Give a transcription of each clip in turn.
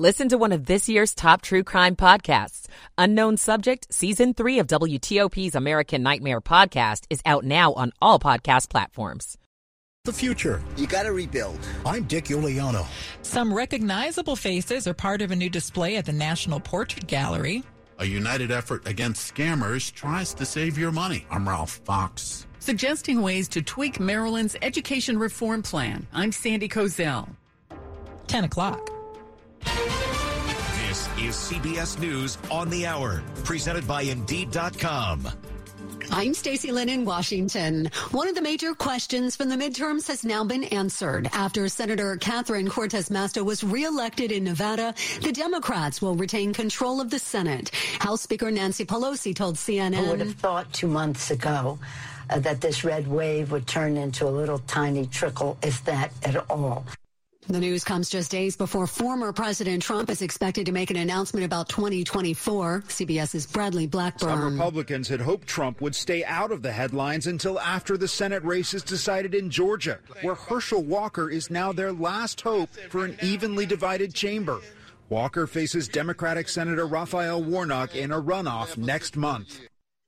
Listen to one of this year's top true crime podcasts. Unknown Subject, Season 3 of WTOP's American Nightmare podcast is out now on all podcast platforms. The future. You gotta rebuild. I'm Dick Uliano. Some recognizable faces are part of a new display at the National Portrait Gallery. A united effort against scammers tries to save your money. I'm Ralph Fox. Suggesting ways to tweak Maryland's education reform plan. I'm Sandy Kozel. 10 o'clock. This is CBS News on the Hour, presented by Indeed.com. I'm Stacy Lynn in Washington. One of the major questions from the midterms has now been answered. After Senator Catherine Cortez Masto was reelected in Nevada, the Democrats will retain control of the Senate. House Speaker Nancy Pelosi told CNN. I would have thought two months ago uh, that this red wave would turn into a little tiny trickle, if that at all. The news comes just days before former President Trump is expected to make an announcement about 2024. CBS's Bradley Blackburn. Some Republicans had hoped Trump would stay out of the headlines until after the Senate race is decided in Georgia, where Herschel Walker is now their last hope for an evenly divided chamber. Walker faces Democratic Senator Raphael Warnock in a runoff next month.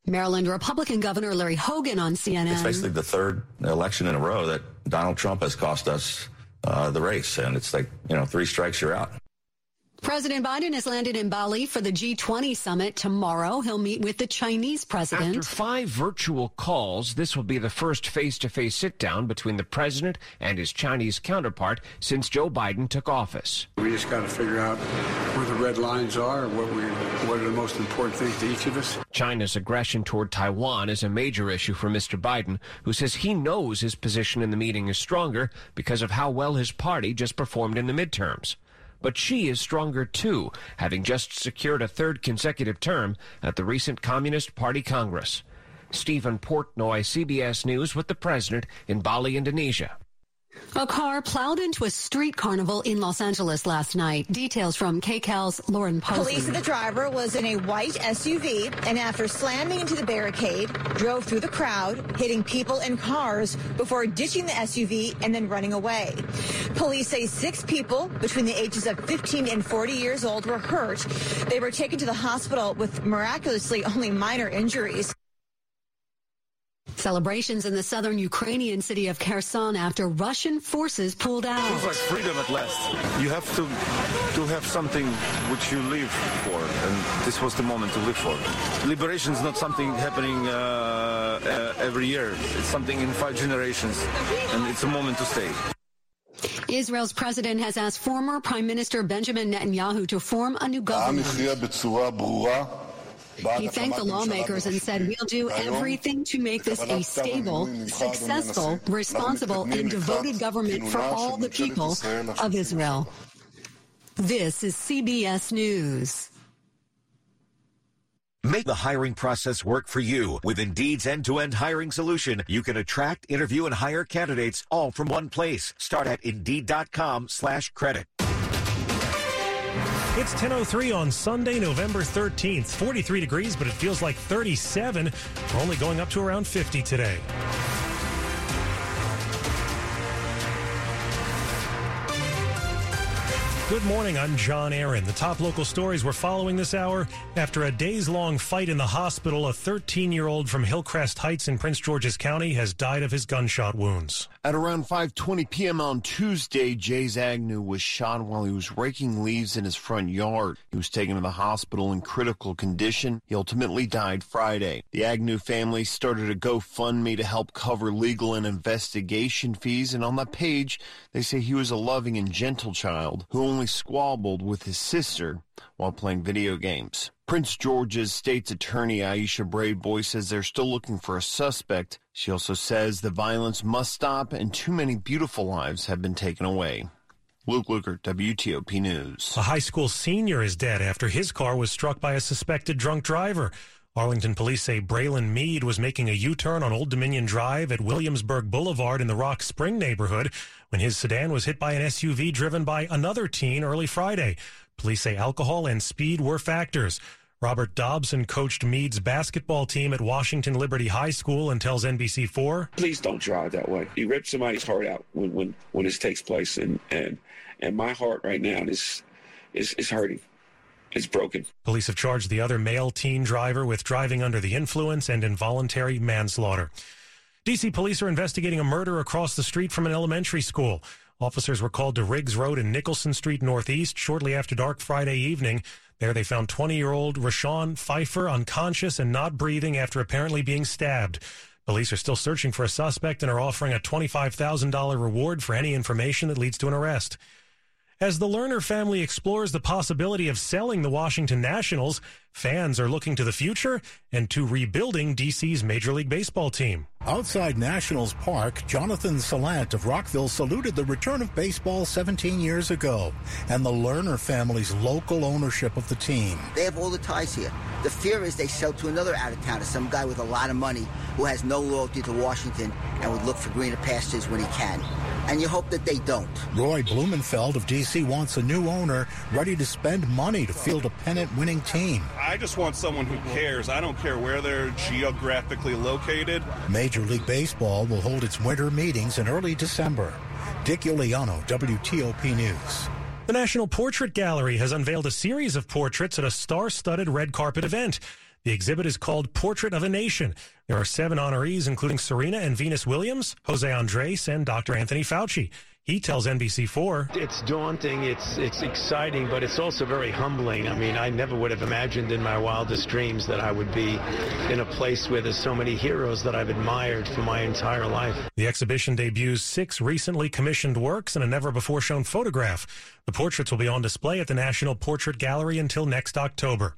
Maryland Republican Governor Larry Hogan on CNN. It's basically the third election in a row that Donald Trump has cost us uh, the race. And it's like, you know, three strikes, you're out. President Biden has landed in Bali for the G20 summit tomorrow. He'll meet with the Chinese president. After five virtual calls, this will be the first face-to-face sit-down between the president and his Chinese counterpart since Joe Biden took office. We just got to figure out where the red lines are, what we, what are the most important things to each of us. China's aggression toward Taiwan is a major issue for Mr. Biden, who says he knows his position in the meeting is stronger because of how well his party just performed in the midterms. But Xi is stronger too, having just secured a third consecutive term at the recent Communist Party Congress. Stephen Portnoy, CBS News, with the president in Bali, Indonesia. A car plowed into a street carnival in Los Angeles last night. Details from KCAL's Lauren Posen. Police said the driver was in a white SUV and after slamming into the barricade, drove through the crowd, hitting people and cars before ditching the SUV and then running away. Police say six people between the ages of 15 and 40 years old were hurt. They were taken to the hospital with miraculously only minor injuries. Celebrations in the southern Ukrainian city of Kherson after Russian forces pulled out. It Feels like freedom at last. You have to to have something which you live for, and this was the moment to live for. Liberation is not something happening uh, uh, every year. It's something in five generations, and it's a moment to stay. Israel's president has asked former Prime Minister Benjamin Netanyahu to form a new government. He thanked the lawmakers and said, We'll do everything to make this a stable, successful, responsible, and devoted government for all the people of Israel. This is CBS News. Make the hiring process work for you. With Indeed's end-to-end hiring solution, you can attract, interview, and hire candidates all from one place. Start at Indeed.com slash credit. It's 10.03 on Sunday, November 13th. 43 degrees, but it feels like 37. We're only going up to around 50 today. Good morning. I'm John Aaron. The top local stories we're following this hour. After a days long fight in the hospital, a 13 year old from Hillcrest Heights in Prince George's County has died of his gunshot wounds. At around 5:20 p.m. on Tuesday, Jays Agnew was shot while he was raking leaves in his front yard. He was taken to the hospital in critical condition. He ultimately died Friday. The Agnew family started a GoFundMe to help cover legal and investigation fees, and on that page, they say he was a loving and gentle child who only squabbled with his sister while playing video games. Prince George's state's attorney Aisha Braveboy says they're still looking for a suspect. She also says the violence must stop and too many beautiful lives have been taken away. Luke Lukert, WTOP News. A high school senior is dead after his car was struck by a suspected drunk driver. Arlington police say Braylon Mead was making a U-turn on Old Dominion Drive at Williamsburg Boulevard in the Rock Spring neighborhood when his sedan was hit by an SUV driven by another teen early Friday. Police say alcohol and speed were factors. Robert Dobson coached Mead's basketball team at Washington Liberty High School and tells NBC4, Please don't drive that way. You rip somebody's heart out when, when, when this takes place. And, and, and my heart right now is is, is hurting. It's broken. Police have charged the other male teen driver with driving under the influence and involuntary manslaughter. DC police are investigating a murder across the street from an elementary school. Officers were called to Riggs Road and Nicholson Street Northeast shortly after dark Friday evening. There they found 20 year old Rashawn Pfeiffer unconscious and not breathing after apparently being stabbed. Police are still searching for a suspect and are offering a $25,000 reward for any information that leads to an arrest. As the Lerner family explores the possibility of selling the Washington Nationals, fans are looking to the future and to rebuilding DC's Major League Baseball team. Outside Nationals Park, Jonathan Salant of Rockville saluted the return of baseball 17 years ago and the Lerner family's local ownership of the team. They have all the ties here. The fear is they sell to another out of towner, some guy with a lot of money who has no loyalty to Washington and would look for greener pastures when he can and you hope that they don't. Roy Blumenfeld of D.C. wants a new owner ready to spend money to field a pennant winning team. I just want someone who cares. I don't care where they're geographically located. Major League Baseball will hold its winter meetings in early December. Dick Uliano, WTOP News. The National Portrait Gallery has unveiled a series of portraits at a star studded red carpet event. The exhibit is called Portrait of a Nation. There are seven honorees, including Serena and Venus Williams, Jose Andres, and Dr. Anthony Fauci. He tells NBC4, It's daunting, it's it's exciting, but it's also very humbling. I mean, I never would have imagined in my wildest dreams that I would be in a place where there's so many heroes that I've admired for my entire life. The exhibition debuts six recently commissioned works and a never before shown photograph. The portraits will be on display at the National Portrait Gallery until next October.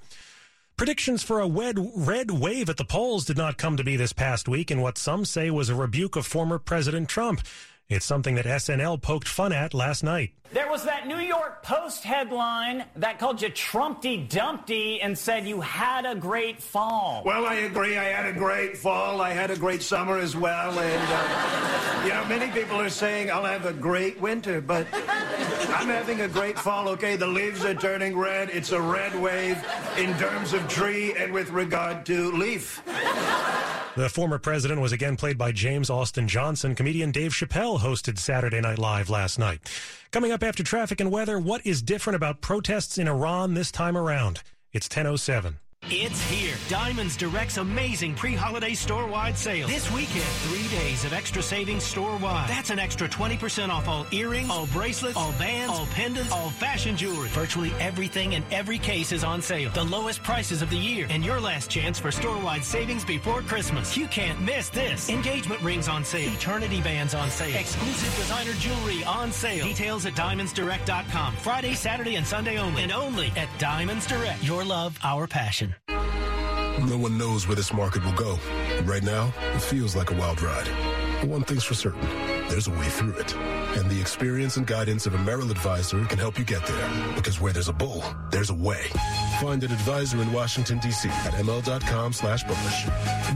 Predictions for a red, red wave at the polls did not come to be this past week in what some say was a rebuke of former President Trump. It's something that SNL poked fun at last night. There was that New York Post headline that called you Trumpty Dumpty and said you had a great fall. Well, I agree. I had a great fall. I had a great summer as well. And, uh, you know, many people are saying I'll have a great winter, but I'm having a great fall, okay? The leaves are turning red. It's a red wave in terms of tree and with regard to leaf. The former president was again played by James Austin Johnson. Comedian Dave Chappelle hosted Saturday Night Live last night. Coming up after traffic and weather, what is different about protests in Iran this time around? It's 1007. It's here. Diamonds Direct's amazing pre-holiday store-wide sale. This weekend, three days of extra savings store-wide. That's an extra 20% off all earrings, all bracelets, all bands, all pendants, all fashion jewelry. Virtually everything in every case is on sale. The lowest prices of the year. And your last chance for store-wide savings before Christmas. You can't miss this. Engagement rings on sale. Eternity bands on sale. Exclusive designer jewelry on sale. Details at diamondsdirect.com. Friday, Saturday, and Sunday only. And only at Diamonds Direct. Your love, our passion. No one knows where this market will go. Right now, it feels like a wild ride. But one thing's for certain, there's a way through it. And the experience and guidance of a Merrill advisor can help you get there. Because where there's a bull, there's a way. Find an advisor in Washington, D.C. at ml.com slash bullish.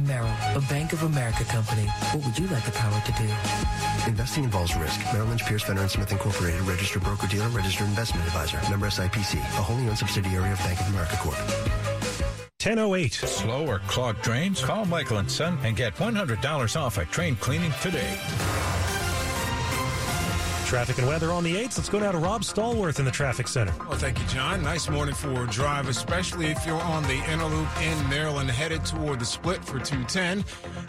Merrill, a Bank of America company. What would you like the power to do? Investing involves risk. Merrill Lynch, Pierce, Fenner & Smith Incorporated, registered broker-dealer, registered investment advisor. Member SIPC, a wholly owned subsidiary of Bank of America Corp. 1008. Slow or clogged drains? Call Michael and Son and get $100 off a train cleaning today. Traffic and weather on the 8th. Let's go now to Rob Stallworth in the traffic center. Well, thank you, John. Nice morning for a drive, especially if you're on the inner loop in Maryland headed toward the split for 210.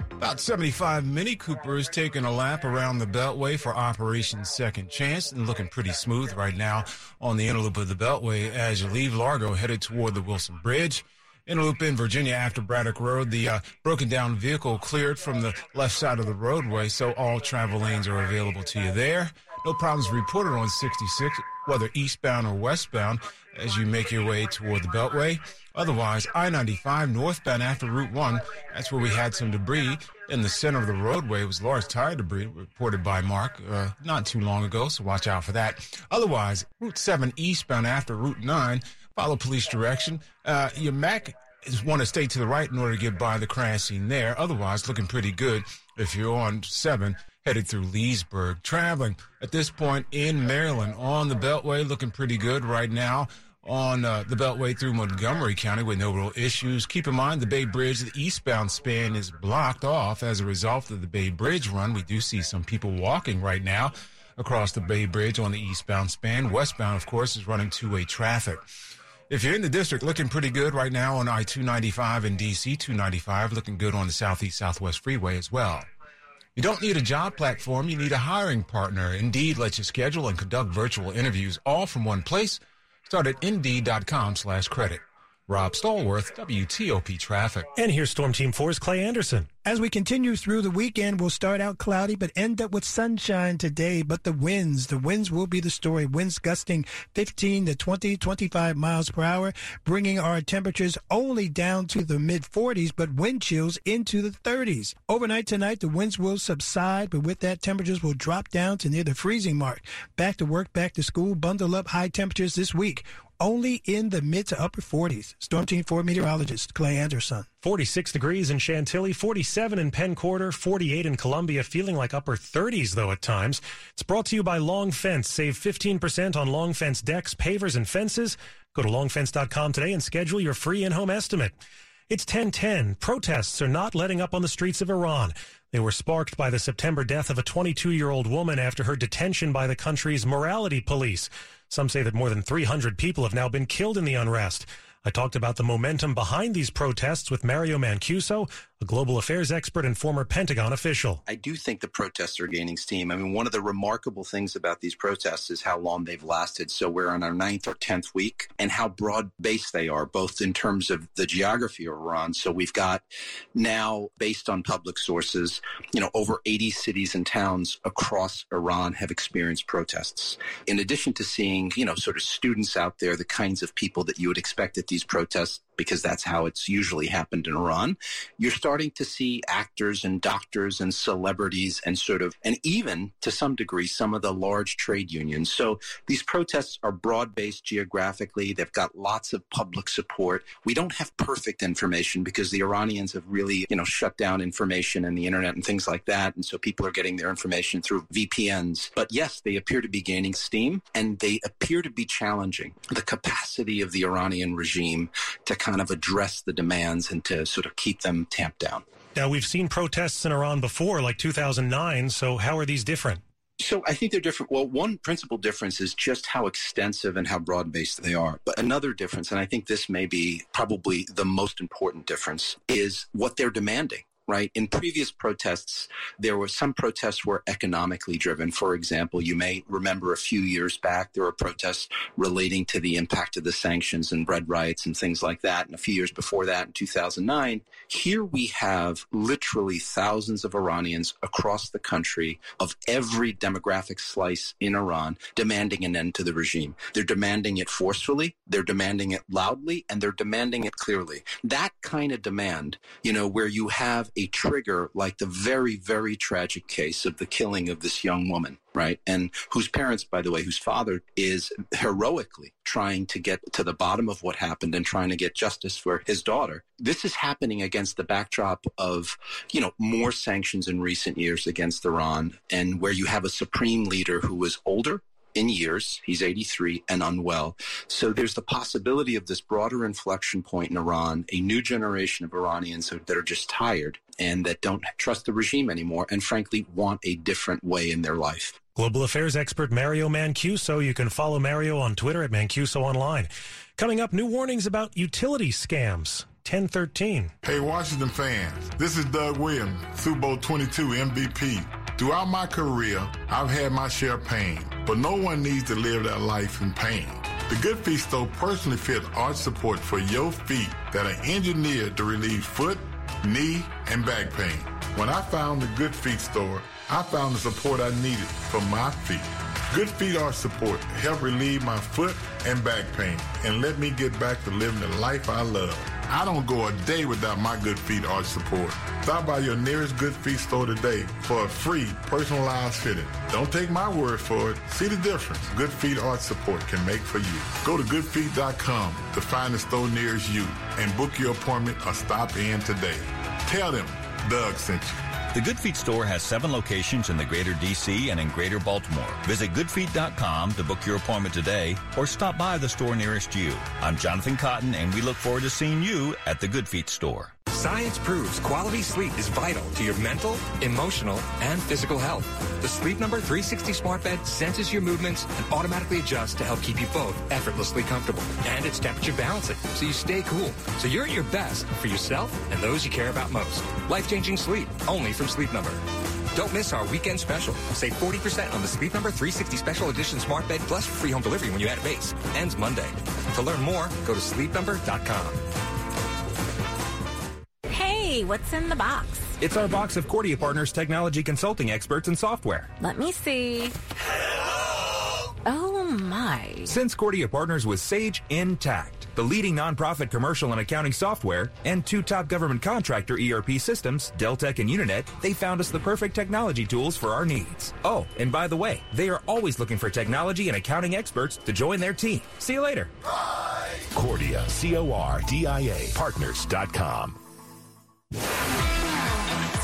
About 75 Mini Coopers taking a lap around the Beltway for Operation Second Chance and looking pretty smooth right now on the inner loop of the Beltway as you leave Largo headed toward the Wilson Bridge. Inner loop in Virginia after Braddock Road. The uh, broken down vehicle cleared from the left side of the roadway, so all travel lanes are available to you there. No problems reported on 66, whether eastbound or westbound, as you make your way toward the Beltway. Otherwise, I-95 northbound after Route 1, that's where we had some debris in the center of the roadway. It was large tire debris reported by Mark uh, not too long ago, so watch out for that. Otherwise, Route 7 eastbound after Route 9, follow police direction. Uh, your Mac is want to stay to the right in order to get by the crash scene there. Otherwise, looking pretty good if you're on 7 headed through Leesburg. Traveling at this point in Maryland on the Beltway, looking pretty good right now on uh, the Beltway through Montgomery County with no real issues. Keep in mind the Bay Bridge, the eastbound span is blocked off as a result of the Bay Bridge run. We do see some people walking right now. across the Bay Bridge on the eastbound span. Westbound, of course, is running two-way traffic. If you're in the district, looking pretty good right now on I-295 and DC 295, looking good on the Southeast Southwest Freeway as well. You don't need a job platform, you need a hiring partner. Indeed lets you schedule and conduct virtual interviews all from one place. Start at indeed.com slash credit. Rob Stallworth, WTOP Traffic. And here's Storm Team 4's Clay Anderson. As we continue through the weekend, we'll start out cloudy but end up with sunshine today. But the winds, the winds will be the story. Winds gusting 15 to 20, 25 miles per hour, bringing our temperatures only down to the mid 40s, but wind chills into the 30s. Overnight tonight, the winds will subside, but with that, temperatures will drop down to near the freezing mark. Back to work, back to school, bundle up high temperatures this week only in the mid to upper 40s. Storm Team 4 meteorologist Clay Anderson. 46 degrees in Chantilly, 47 in Penn Quarter, 48 in Columbia, feeling like upper 30s though at times. It's brought to you by Long Fence. Save 15% on Long Fence decks, pavers, and fences. Go to longfence.com today and schedule your free in-home estimate. It's 1010. Protests are not letting up on the streets of Iran. They were sparked by the September death of a 22 year old woman after her detention by the country's morality police. Some say that more than 300 people have now been killed in the unrest. I talked about the momentum behind these protests with Mario Mancuso, a global affairs expert and former Pentagon official. I do think the protests are gaining steam. I mean, one of the remarkable things about these protests is how long they've lasted. So we're on our ninth or tenth week and how broad based they are, both in terms of the geography of Iran. So we've got now, based on public sources, you know, over 80 cities and towns across Iran have experienced protests. In addition to seeing, you know, sort of students out there, the kinds of people that you would expect at these protests because that's how it's usually happened in Iran. You're starting to see actors and doctors and celebrities and sort of, and even to some degree, some of the large trade unions. So these protests are broad based geographically. They've got lots of public support. We don't have perfect information because the Iranians have really, you know, shut down information and the internet and things like that. And so people are getting their information through VPNs. But yes, they appear to be gaining steam and they appear to be challenging the capacity of the Iranian regime to kind of address the demands and to sort of keep them tamped down. Now, we've seen protests in Iran before, like 2009. So, how are these different? So I think they're different. Well, one principal difference is just how extensive and how broad based they are. But another difference, and I think this may be probably the most important difference, is what they're demanding right? In previous protests, there were some protests were economically driven. For example, you may remember a few years back, there were protests relating to the impact of the sanctions and bread riots and things like that. And a few years before that, in 2009, here we have literally thousands of Iranians across the country of every demographic slice in Iran demanding an end to the regime. They're demanding it forcefully, they're demanding it loudly, and they're demanding it clearly. That kind of demand, you know, where you have a trigger like the very, very tragic case of the killing of this young woman, right? And whose parents, by the way, whose father is heroically trying to get to the bottom of what happened and trying to get justice for his daughter. This is happening against the backdrop of, you know, more sanctions in recent years against Iran and where you have a supreme leader who was older in years. He's 83 and unwell. So there's the possibility of this broader inflection point in Iran, a new generation of Iranians that are just tired and that don't trust the regime anymore and frankly want a different way in their life. Global affairs expert Mario Mancuso. You can follow Mario on Twitter at Mancuso Online. Coming up, new warnings about utility scams. 1013. Hey, Washington fans, this is Doug Williams, Super Bowl 22 MVP. Throughout my career, I've had my share of pain, but no one needs to live that life in pain. The Good Feet store personally fits arch support for your feet that are engineered to relieve foot, knee, and back pain. When I found the Good Feet store, I found the support I needed for my feet. Good Feet Arch Support helped relieve my foot and back pain and let me get back to living the life I love. I don't go a day without my Good Feet Arch support. Stop by your nearest Good Feet store today for a free personalized fitting. Don't take my word for it. See the difference Good Feet Arch support can make for you. Go to goodfeet.com to find the store nearest you and book your appointment or stop in today. Tell them Doug sent you. The Good Feet store has seven locations in the greater DC and in greater Baltimore. Visit goodfeet.com to book your appointment today or stop by the store nearest you. I'm Jonathan Cotton and we look forward to seeing you at the Good Feet store. Science proves quality sleep is vital to your mental, emotional, and physical health. The Sleep Number 360 smart bed senses your movements and automatically adjusts to help keep you both effortlessly comfortable. And it's temperature balancing, so you stay cool. So you're at your best for yourself and those you care about most. Life-changing sleep, only from Sleep Number. Don't miss our weekend special. Save 40% on the Sleep Number 360 Special Edition Smart Bed plus free home delivery when you add a base. Ends Monday. To learn more, go to sleepnumber.com. Hey, what's in the box? It's our box of Cordia Partners technology consulting experts and software. Let me see. Oh my. Since Cordia partners with Sage Intacct, the leading nonprofit commercial and accounting software, and two top government contractor ERP systems, Deltek and Unanet, they found us the perfect technology tools for our needs. Oh, and by the way, they are always looking for technology and accounting experts to join their team. See you later. Cordia, C O R D I A, partners.com.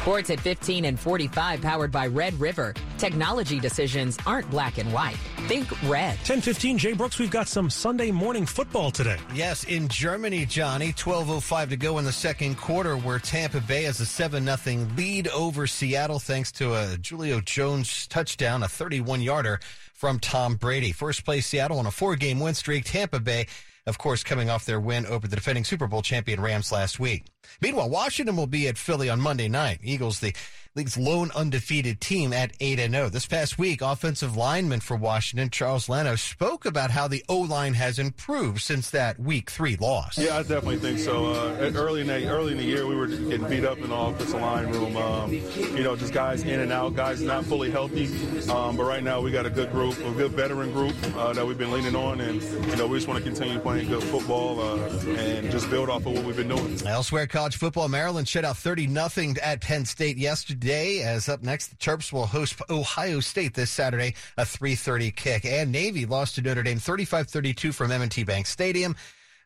Sports at 15 and 45 powered by Red River. Technology decisions aren't black and white. Think red. 1015 Jay Brooks, we've got some Sunday morning football today. Yes, in Germany, Johnny, 12.05 to go in the second quarter where Tampa Bay has a 7 0 lead over Seattle thanks to a Julio Jones touchdown, a 31 yarder from Tom Brady. First place Seattle on a four game win streak. Tampa Bay of course, coming off their win over the defending Super Bowl champion Rams last week. Meanwhile, Washington will be at Philly on Monday night. Eagles, the league's lone undefeated team at 8 0. This past week, offensive lineman for Washington, Charles Leno, spoke about how the O line has improved since that week three loss. Yeah, I definitely think so. Uh, early in the early in the year, we were getting beat up in the offensive line room. Um, you know, just guys in and out, guys not fully healthy. Um, but right now, we got a good group, a good veteran group uh, that we've been leaning on, and you know, we just want to continue playing good football uh, and just build off of what we've been doing. Elsewhere, college football, Maryland shut out 30 nothing at Penn State yesterday. As up next, the Terps will host Ohio State this Saturday, a 3:30 kick. And Navy lost to Notre Dame 35-32 from M&T Bank Stadium.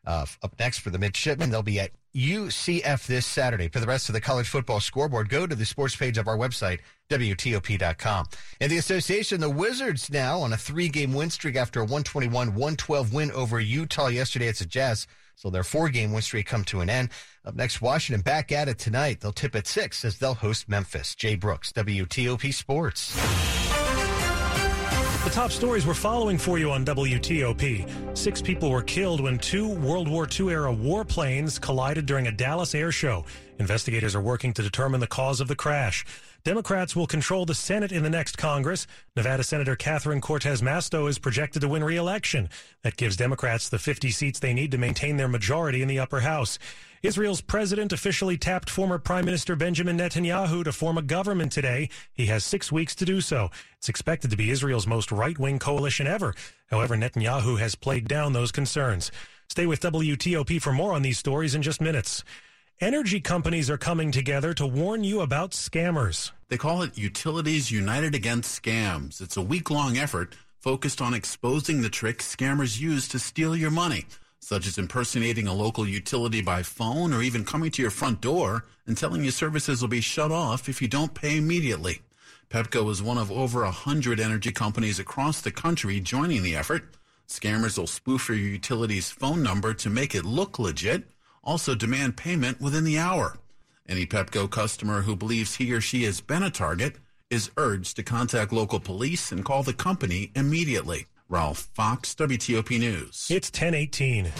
Uh, up next for the midshipmen, they'll be at UCF this Saturday. For the rest of the college football scoreboard, go to the sports page of our website, WTOP.com. In the association, the Wizards now on a three game win streak after a 121 112 win over Utah yesterday. It's a Jazz. So their four game win streak come to an end. Up next, Washington back at it tonight. They'll tip at six as they'll host Memphis. Jay Brooks, WTOP Sports. The top stories we're following for you on WTOP. Six people were killed when two World War II era warplanes collided during a Dallas air show. Investigators are working to determine the cause of the crash. Democrats will control the Senate in the next Congress. Nevada Senator Catherine Cortez Masto is projected to win re-election. That gives Democrats the 50 seats they need to maintain their majority in the upper house. Israel's president officially tapped former Prime Minister Benjamin Netanyahu to form a government today. He has six weeks to do so. It's expected to be Israel's most right wing coalition ever. However, Netanyahu has played down those concerns. Stay with WTOP for more on these stories in just minutes. Energy companies are coming together to warn you about scammers. They call it Utilities United Against Scams. It's a week long effort focused on exposing the tricks scammers use to steal your money such as impersonating a local utility by phone or even coming to your front door and telling you services will be shut off if you don't pay immediately. Pepco is one of over a hundred energy companies across the country joining the effort. Scammers will spoof your utility's phone number to make it look legit, also demand payment within the hour. Any Pepco customer who believes he or she has been a target is urged to contact local police and call the company immediately. Ralph Fox, WTOP News. It's 1018.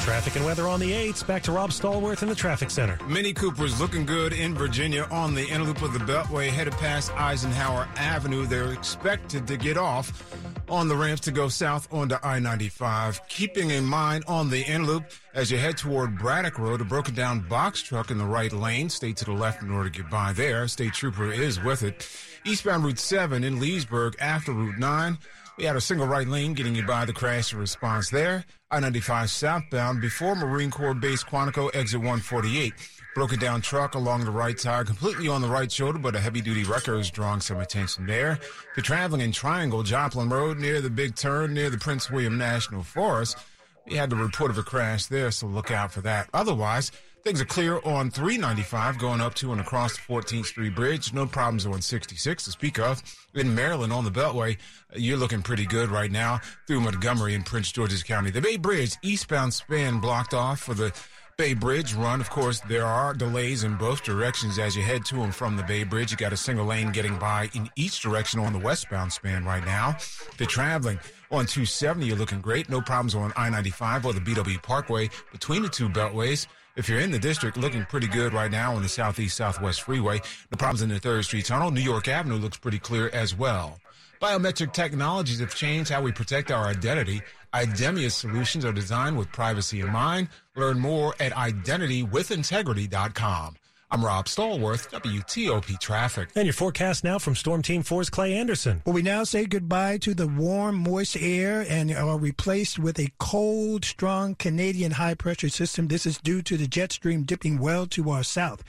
Traffic and weather on the 8s. Back to Rob Stallworth in the traffic center. Mini Coopers looking good in Virginia on the inner loop of the Beltway, headed past Eisenhower Avenue. They're expected to get off on the ramps to go south onto I-95. Keeping in mind on the inner loop as you head toward Braddock Road, a broken down box truck in the right lane. Stay to the left in order to get by there. State Trooper is with it. Eastbound Route 7 in Leesburg after Route 9. We had a single right lane getting you by the crash response there. I-95 southbound before Marine Corps Base Quantico, exit 148. Broken down truck along the right tire, completely on the right shoulder, but a heavy duty wrecker is drawing some attention there. If you're traveling in Triangle, Joplin Road, near the big turn, near the Prince William National Forest, we had the report of a crash there, so look out for that. Otherwise, things are clear on 395 going up to and across the 14th Street Bridge. No problems on 66 to speak of. In Maryland on the Beltway, uh, you're looking pretty good right now through Montgomery and Prince George's County. The Bay Bridge eastbound span blocked off for the Bay Bridge run, of course, there are delays in both directions as you head to and from the Bay Bridge. You got a single lane getting by in each direction on the westbound span right now. The traveling on 270, you're looking great. No problems on I-95 or the BW Parkway between the two beltways. If you're in the district, looking pretty good right now on the southeast southwest freeway. No problems in the Third Street Tunnel. New York Avenue looks pretty clear as well. Biometric technologies have changed how we protect our identity. Idemia solutions are designed with privacy in mind. Learn more at identitywithintegrity.com. I'm Rob Stallworth, WTOP Traffic. And your forecast now from Storm Team 4's Clay Anderson. Well, we now say goodbye to the warm, moist air and are replaced with a cold, strong Canadian high pressure system. This is due to the jet stream dipping well to our south.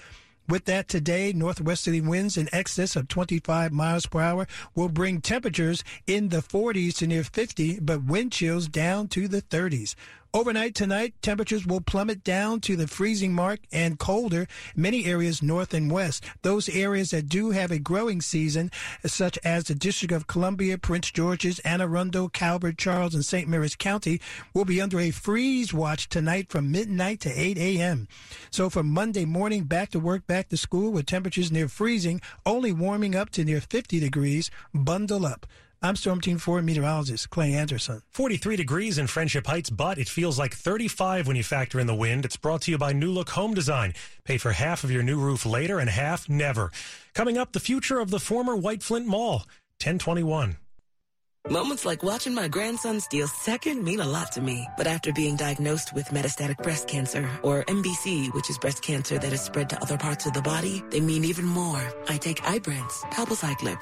With that today, northwesterly winds in excess of 25 miles per hour will bring temperatures in the 40s to near 50, but wind chills down to the 30s. Overnight tonight, temperatures will plummet down to the freezing mark and colder many areas north and west. Those areas that do have a growing season, such as the District of Columbia, Prince George's, Anne Arundel, Calvert, Charles, and St. Mary's County, will be under a freeze watch tonight from midnight to 8 a.m. So from Monday morning, back to work, back to school with temperatures near freezing, only warming up to near 50 degrees. Bundle up. I'm Storm Team 4 meteorologist Clay Anderson. 43 degrees in Friendship Heights, but it feels like 35 when you factor in the wind. It's brought to you by New Look Home Design. Pay for half of your new roof later and half never. Coming up, the future of the former White Flint Mall. 1021. Moments like watching my grandson steal second mean a lot to me. But after being diagnosed with metastatic breast cancer, or MBC, which is breast cancer that has spread to other parts of the body, they mean even more. I take Ibrance, palbociclib.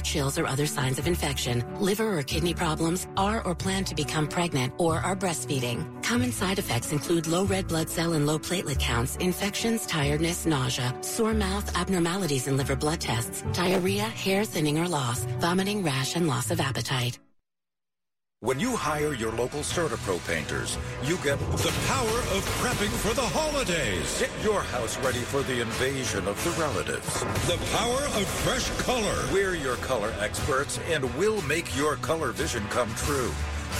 chills, or other signs of infection, liver or kidney problems, are or plan to become pregnant, or are breastfeeding. Common side effects include low red blood cell and low platelet counts, infections, tiredness, nausea, sore mouth, abnormalities in liver blood tests, diarrhea, hair thinning or loss, vomiting, rash, and loss of appetite. When you hire your local CertaPro painters, you get the power of prepping for the holidays. Get your house ready for the invasion of the relatives. The power of fresh color. We're your color experts and we'll make your color vision come true.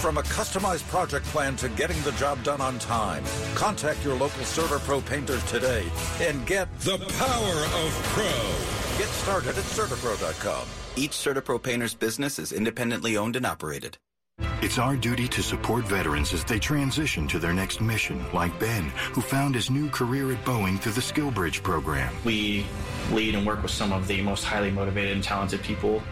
From a customized project plan to getting the job done on time, contact your local CertaPro painters today and get the power of pro. Get started at CertaPro.com. Each CertaPro painter's business is independently owned and operated. It's our duty to support veterans as they transition to their next mission, like Ben, who found his new career at Boeing through the SkillBridge program. We lead and work with some of the most highly motivated and talented people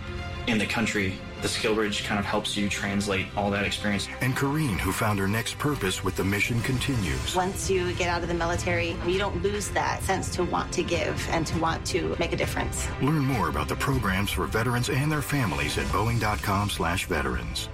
in the country. The SkillBridge kind of helps you translate all that experience. And Kareen, who found her next purpose with the mission continues. Once you get out of the military, you don't lose that sense to want to give and to want to make a difference. Learn more about the programs for veterans and their families at boeing.com slash veterans.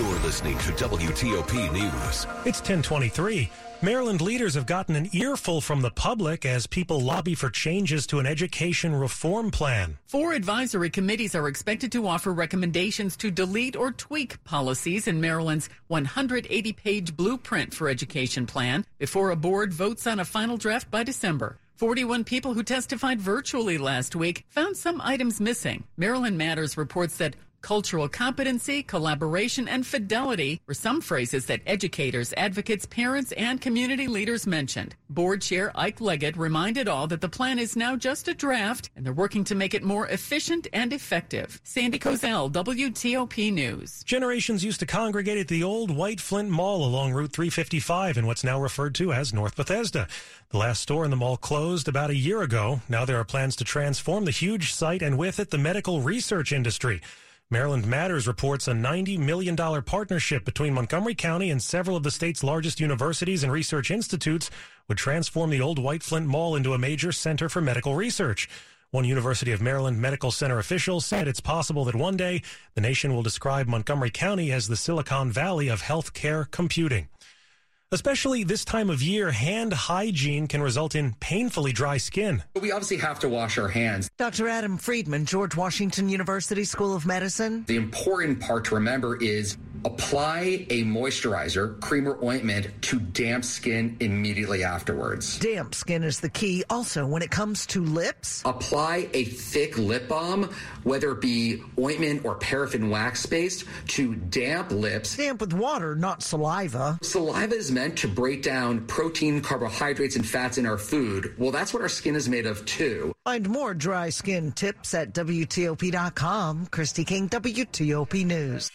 You're listening to WTOP News. It's 1023. Maryland leaders have gotten an earful from the public as people lobby for changes to an education reform plan. Four advisory committees are expected to offer recommendations to delete or tweak policies in Maryland's 180 page blueprint for education plan before a board votes on a final draft by December. 41 people who testified virtually last week found some items missing. Maryland Matters reports that Cultural competency, collaboration, and fidelity were some phrases that educators, advocates, parents, and community leaders mentioned. Board Chair Ike Leggett reminded all that the plan is now just a draft and they're working to make it more efficient and effective. Sandy Kozel, WTOP News. Generations used to congregate at the old White Flint Mall along Route 355 in what's now referred to as North Bethesda. The last store in the mall closed about a year ago. Now there are plans to transform the huge site and with it the medical research industry. Maryland Matters reports a $90 million partnership between Montgomery County and several of the state's largest universities and research institutes would transform the old White Flint Mall into a major center for medical research. One University of Maryland Medical Center official said it's possible that one day the nation will describe Montgomery County as the Silicon Valley of healthcare computing. Especially this time of year, hand hygiene can result in painfully dry skin. We obviously have to wash our hands. Dr. Adam Friedman, George Washington University School of Medicine. The important part to remember is apply a moisturizer, cream or ointment to damp skin immediately afterwards. Damp skin is the key also when it comes to lips. Apply a thick lip balm, whether it be ointment or paraffin wax based, to damp lips. Damp with water, not saliva. Saliva is meant to break down protein, carbohydrates, and fats in our food. Well, that's what our skin is made of too. Find more dry skin tips at WTOP.com. Christy King, WTOP News.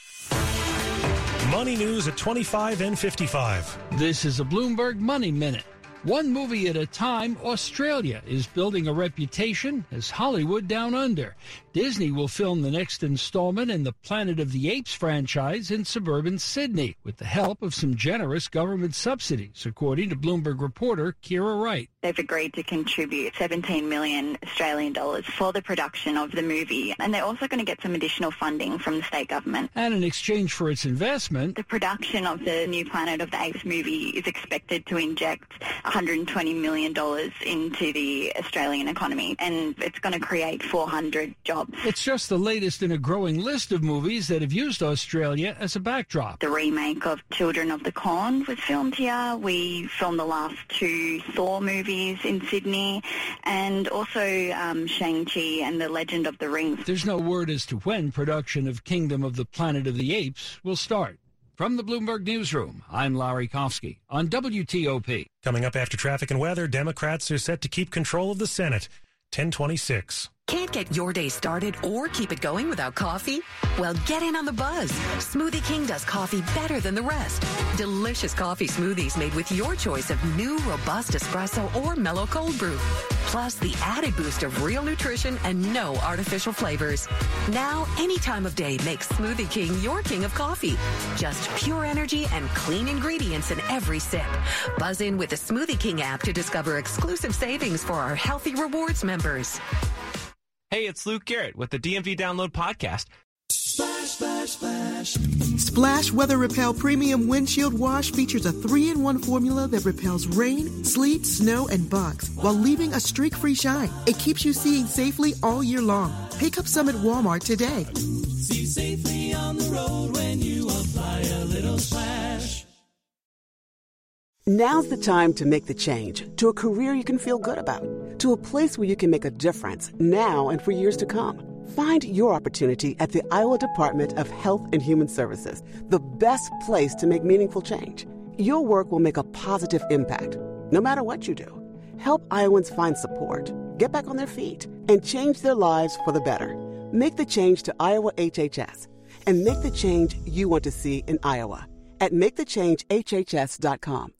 Money news at 25 and 55. This is a Bloomberg Money Minute. One movie at a time, Australia is building a reputation as Hollywood Down Under. Disney will film the next installment in the Planet of the Apes franchise in suburban Sydney with the help of some generous government subsidies, according to Bloomberg reporter Kira Wright. They've agreed to contribute 17 million Australian dollars for the production of the movie, and they're also going to get some additional funding from the state government. And in exchange for its investment, the production of the new Planet of the Apes movie is expected to inject 120 million dollars into the Australian economy, and it's going to create 400 jobs. It's just the latest in a growing list of movies that have used Australia as a backdrop. The remake of Children of the Corn was filmed here. We filmed the last two Thor movies in Sydney, and also um, Shang-Chi and The Legend of the Rings. There's no word as to when production of Kingdom of the Planet of the Apes will start. From the Bloomberg Newsroom, I'm Larry Kofsky on WTOP. Coming up after traffic and weather, Democrats are set to keep control of the Senate. 1026. Can't get your day started or keep it going without coffee? Well, get in on the buzz. Smoothie King does coffee better than the rest. Delicious coffee smoothies made with your choice of new robust espresso or mellow cold brew. Plus the added boost of real nutrition and no artificial flavors. Now, any time of day makes Smoothie King your king of coffee. Just pure energy and clean ingredients in every sip. Buzz in with the Smoothie King app to discover exclusive savings for our Healthy Rewards members. Hey, it's Luke Garrett with the DMV Download Podcast. Splash, splash, splash. Splash Weather Repel Premium Windshield Wash features a three in one formula that repels rain, sleet, snow, and bugs while leaving a streak free shine. It keeps you seeing safely all year long. Pick up some at Walmart today. See safely on the road when you apply a little splash. Now's the time to make the change to a career you can feel good about, to a place where you can make a difference now and for years to come. Find your opportunity at the Iowa Department of Health and Human Services, the best place to make meaningful change. Your work will make a positive impact, no matter what you do. Help Iowans find support, get back on their feet, and change their lives for the better. Make the change to Iowa HHS and make the change you want to see in Iowa at makethechangehhs.com.